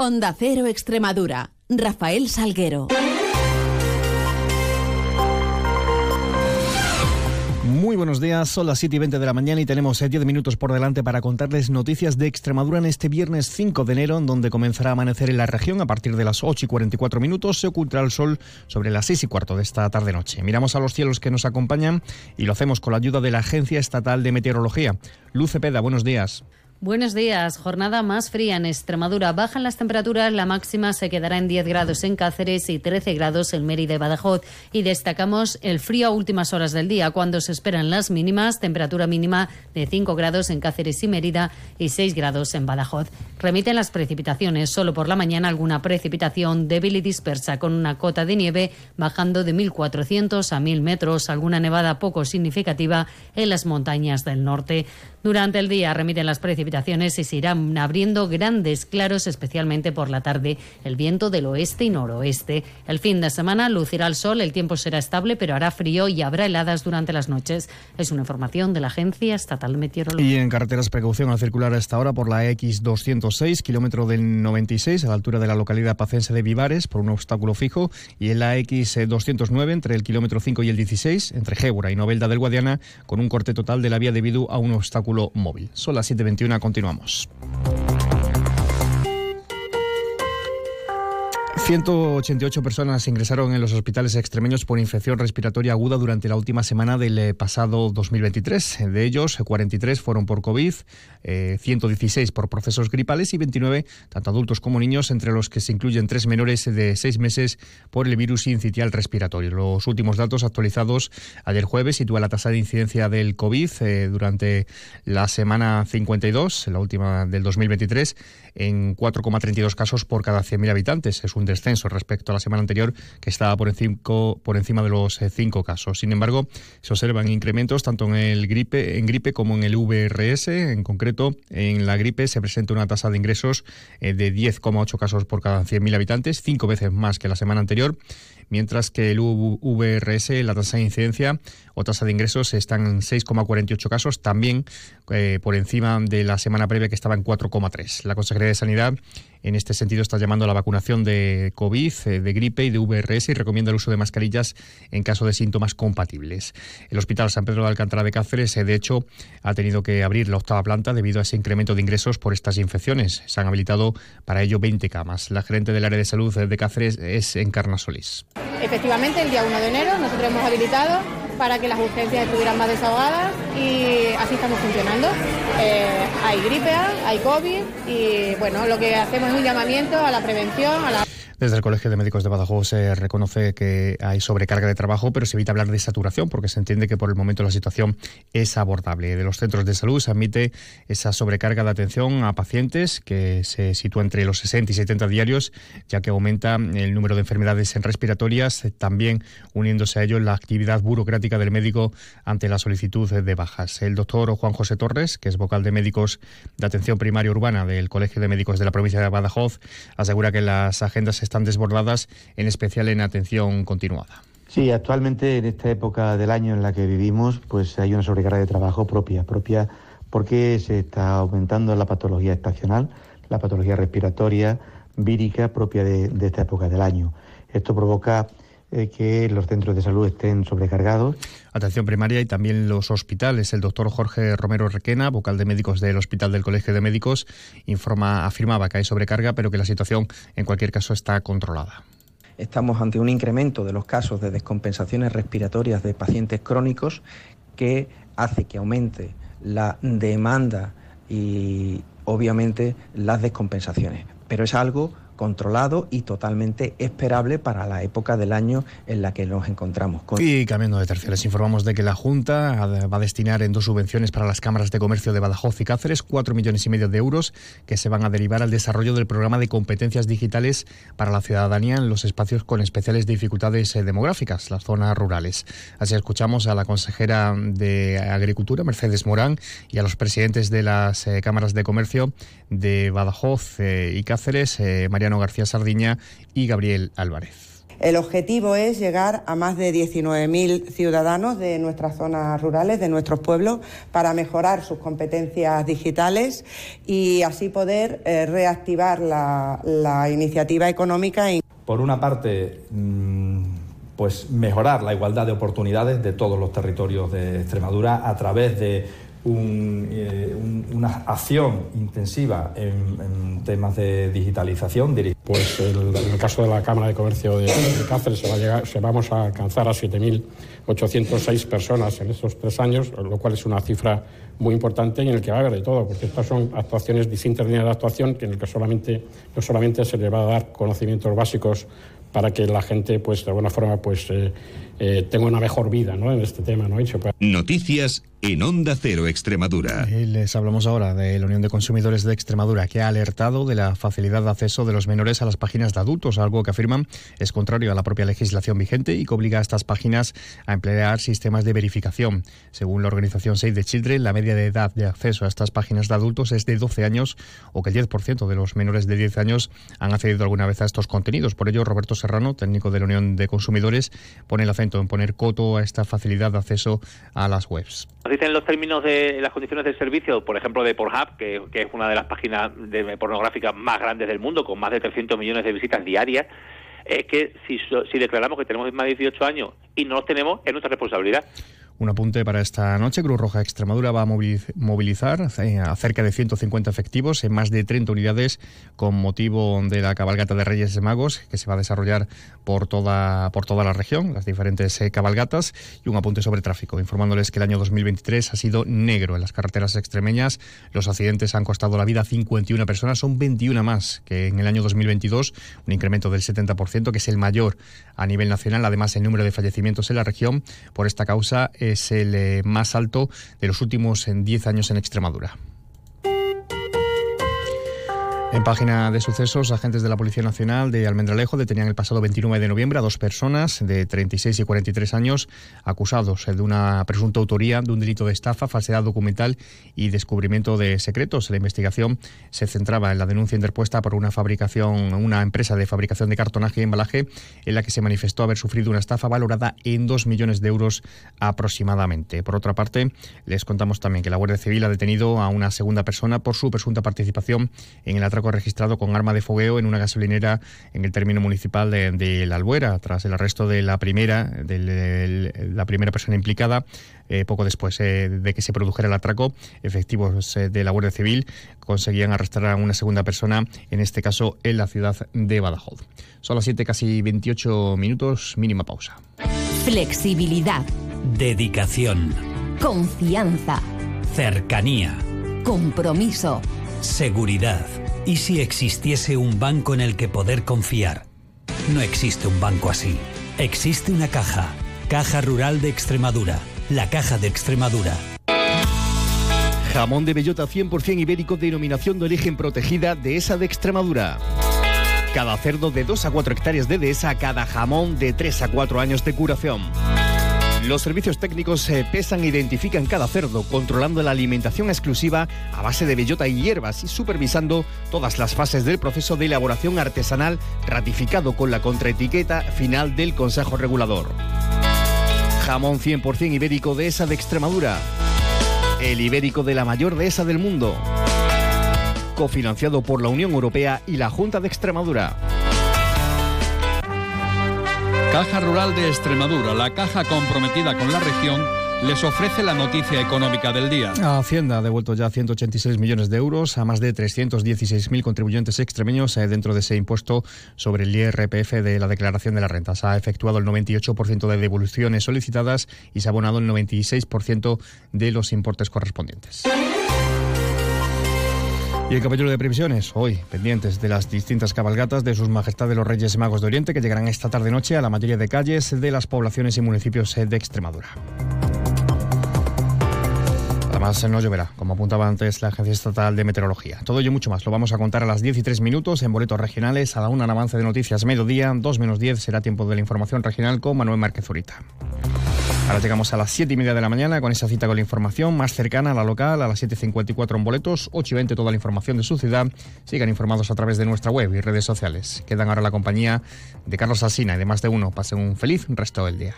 Onda Cero Extremadura. Rafael Salguero. Muy buenos días, son las 7 y 20 de la mañana y tenemos 10 minutos por delante para contarles noticias de Extremadura en este viernes 5 de enero, donde comenzará a amanecer en la región a partir de las 8 y 44 minutos. Se ocultará el sol sobre las 6 y cuarto de esta tarde-noche. Miramos a los cielos que nos acompañan y lo hacemos con la ayuda de la Agencia Estatal de Meteorología. Luce Peda, buenos días. Buenos días. Jornada más fría en Extremadura. Bajan las temperaturas. La máxima se quedará en 10 grados en Cáceres y 13 grados en Mérida y Badajoz. Y destacamos el frío a últimas horas del día, cuando se esperan las mínimas. Temperatura mínima de 5 grados en Cáceres y Mérida y 6 grados en Badajoz. Remiten las precipitaciones. Solo por la mañana alguna precipitación débil y dispersa, con una cota de nieve bajando de 1.400 a 1.000 metros. Alguna nevada poco significativa en las montañas del norte. Durante el día remiten las precipitaciones y se irán abriendo grandes claros, especialmente por la tarde. El viento del oeste y noroeste. El fin de semana lucirá el sol, el tiempo será estable, pero hará frío y habrá heladas durante las noches. Es una información de la Agencia Estatal de Meteorología. Y en carreteras, precaución al circular a esta hora por la X206, kilómetro del 96, a la altura de la localidad pacense de Vivares, por un obstáculo fijo, y en la X209, entre el kilómetro 5 y el 16, entre Gébora y Novelda del Guadiana, con un corte total de la vía debido a un obstáculo móvil. Son las 7.21, continuamos. 188 personas ingresaron en los hospitales extremeños por infección respiratoria aguda durante la última semana del eh, pasado 2023. De ellos, 43 fueron por COVID, 116 eh, por procesos gripales y 29, tanto adultos como niños, entre los que se incluyen tres menores de seis meses por el virus incitial respiratorio. Los últimos datos actualizados ayer jueves sitúa la tasa de incidencia del COVID eh, durante la semana 52, la última del 2023, en 4,32 casos por cada 100.000 habitantes. Es un descenso respecto a la semana anterior, que estaba por, encima de los 5 eh, casos. Sin embargo, se observan incrementos tanto en el gripe, en gripe como en el VRS. En concreto, en la gripe se presenta una tasa de ingresos eh, de 10,8 casos por cada 100.000 habitantes, cinco veces más que la semana anterior mientras que el VRS, la tasa de incidencia o tasa de ingresos, están en 6,48 casos, también eh, por encima de la semana previa que estaba en 4,3. La Consejería de Sanidad en este sentido está llamando a la vacunación de COVID, eh, de gripe y de VRS y recomienda el uso de mascarillas en caso de síntomas compatibles. El Hospital San Pedro de Alcántara de Cáceres, eh, de hecho, ha tenido que abrir la octava planta debido a ese incremento de ingresos por estas infecciones. Se han habilitado para ello 20 camas. La gerente del área de salud de Cáceres es Encarna Solís. Efectivamente, el día 1 de enero nosotros hemos habilitado para que las urgencias estuvieran más desahogadas y así estamos funcionando. Eh, hay gripe hay COVID y bueno, lo que hacemos es un llamamiento a la prevención, a la desde el Colegio de Médicos de Badajoz se reconoce que hay sobrecarga de trabajo, pero se evita hablar de saturación porque se entiende que por el momento la situación es abordable. De los centros de salud se admite esa sobrecarga de atención a pacientes que se sitúa entre los 60 y 70 diarios, ya que aumenta el número de enfermedades respiratorias, también uniéndose a ello la actividad burocrática del médico ante la solicitud de bajas. El doctor Juan José Torres, que es vocal de médicos de atención primaria urbana del Colegio de Médicos de la provincia de Badajoz, asegura que las agendas están desbordadas, en especial en atención continuada. Sí, actualmente en esta época del año en la que vivimos, pues hay una sobrecarga de trabajo propia, propia porque se está aumentando la patología estacional, la patología respiratoria, vírica propia de, esta época del año. Esto provoca eh, que los centros de salud estén sobrecargados. Atención primaria y también los hospitales. El doctor Jorge Romero Requena, vocal de médicos del Hospital del Colegio de Médicos, informa, afirmaba que hay sobrecarga, pero que la situación en cualquier caso está controlada. Estamos ante un incremento de los casos de descompensaciones respiratorias de pacientes crónicos que hace que aumente la demanda y obviamente las descompensaciones. Pero es algo controlado y totalmente esperable para la época del año en la que nos encontramos. Y cambiando de tercio, les informamos de que la Junta va a destinar en dos subvenciones para las cámaras de comercio de Badajoz y Cáceres cuatro millones y medio de euros que se van a derivar al desarrollo del programa de competencias digitales para la ciudadanía en los espacios con especiales dificultades eh, demográficas, las zonas rurales. Así escuchamos a la consejera de Agricultura, Mercedes Morán, y a los presidentes de las eh, cámaras de comercio de Badajoz eh, y Cáceres, María García Sardiña y Gabriel Álvarez. El objetivo es llegar a más de 19.000 ciudadanos de nuestras zonas rurales, de nuestros pueblos, para mejorar sus competencias digitales y así poder eh, reactivar la, iniciativa económica. Por una parte, mm, pues mejorar la igualdad de oportunidades de todos los territorios de Extremadura a través de eh, una acción intensiva en, temas de digitalización. Pues en el caso de la Cámara de Comercio de, Cáceres se, va a llegar, se vamos a alcanzar a 7.806 personas en estos tres años, lo cual es una cifra muy importante y en el que va a haber de todo, porque estas son actuaciones, distintas líneas de actuación, que en el que solamente, no solamente se le va a dar conocimientos básicos para que la gente, pues de alguna forma, pues eh, eh, tenga una mejor vida ¿no? en este tema. ¿no? Noticias en Onda Cero Extremadura. les hablamos ahora de la Unión de Consumidores de Extremadura, que ha alertado de la facilidad de acceso de los menores a las páginas de adultos, algo que afirman es contrario a la propia legislación vigente y que obliga a estas páginas a emplear sistemas de verificación. Según la organización Save the Children, la media de edad de acceso a estas páginas de adultos es de 12 años o que el 10% de los menores de 10 años han accedido alguna vez a estos contenidos. Por ello, Roberto Serrano, técnico de la Unión de Consumidores, pone el acento en poner coto a esta facilidad de acceso a las webs dicen los términos de las condiciones del servicio, por ejemplo, de Pornhub, que, que es una de las páginas de pornográficas más grandes del mundo, con más de 300 millones de visitas diarias, es que si, si declaramos que tenemos más de 18 años y no los tenemos, es nuestra responsabilidad. Un apunte para esta noche. Cruz Roja Extremadura va a movilizar eh, a cerca de 150 efectivos en más de 30 unidades con motivo de la cabalgata de Reyes Magos que se va a desarrollar por toda, por toda la región, las diferentes eh, cabalgatas. Y un apunte sobre tráfico, informándoles que el año 2023 ha sido negro en las carreteras extremeñas. Los accidentes han costado la vida a 51 personas, son 21 más que en el año 2022, un incremento del 70%, que es el mayor a nivel nacional. Además, el número de fallecimientos en la región por esta causa es el eh, más alto de los últimos 10 años en Extremadura. En página de sucesos, agentes de la Policía Nacional de Almendralejo detenían el pasado 29 de noviembre a dos personas de 36 y 43 años acusados de una presunta autoría de un delito de estafa, falsedad documental y descubrimiento de secretos. La investigación se centraba en la denuncia interpuesta por una fabricación, una empresa de fabricación de cartonaje y embalaje en la que se manifestó haber sufrido una estafa valorada en 2 millones de euros aproximadamente. Por otra parte, les contamos también que la Guardia Civil ha detenido a una segunda persona por su presunta participación en el atraco registrado con arma de fogueo en una gasolinera en el término municipal de, La Albuera, tras el arresto de la primera, de la primera persona implicada. Eh, poco después eh, de que se produjera el atraco, efectivos eh, de la Guardia Civil conseguían arrestar a una segunda persona, en este caso en la ciudad de Badajoz. Son las 7, casi 28 minutos, mínima pausa. Flexibilidad. Dedicación. Confianza. Cercanía. Compromiso. Seguridad. ¿Y si existiese un banco en el que poder confiar? No existe un banco así. Existe una caja. Caja Rural de Extremadura. La Caja de Extremadura. Jamón de bellota 100% ibérico denominación de origen protegida de esa de Extremadura. Cada cerdo de 2 a 4 hectáreas de dehesa, cada jamón de 3 a 4 años de curación. Los servicios técnicos se pesan e identifican cada cerdo, controlando la alimentación exclusiva a base de bellota y hierbas y supervisando todas las fases del proceso de elaboración artesanal ratificado con la contraetiqueta final del Consejo Regulador. Jamón 100% ibérico de esa de Extremadura. El ibérico de la mayor dehesa del mundo. Cofinanciado por la Unión Europea y la Junta de Extremadura. Caja Rural de Extremadura, la caja comprometida con la región, les ofrece la noticia económica del día. Hacienda ha devuelto ya 186 millones de euros a más de 316.000 contribuyentes extremeños eh, dentro de ese impuesto sobre el IRPF de la declaración de las rentas. Ha efectuado el 98% de devoluciones solicitadas y se ha abonado el 96% de los importes correspondientes. Y el capítulo de previsiones, hoy, pendientes de las distintas cabalgatas de sus majestades los Reyes Magos de Oriente, que llegarán esta tarde-noche a la mayoría de calles de las poblaciones y municipios de Extremadura. Además, no lloverá, como apuntaba antes la Agencia Estatal de Meteorología. Todo ello y mucho más lo vamos a contar a las 10 y 3 minutos en boletos regionales, a la una en avance de noticias mediodía, 2 menos 10 será tiempo de la información regional con Manuel Márquez Zurita. Ahora llegamos a las 7 y media de la mañana con esa cita con la información más cercana a la local, a las 7.54 en boletos, 8 y 20 toda la información de su ciudad. Sigan informados a través de nuestra web y redes sociales. Quedan ahora la compañía de Carlos Alsina y de más de uno. Pasen un feliz resto del día.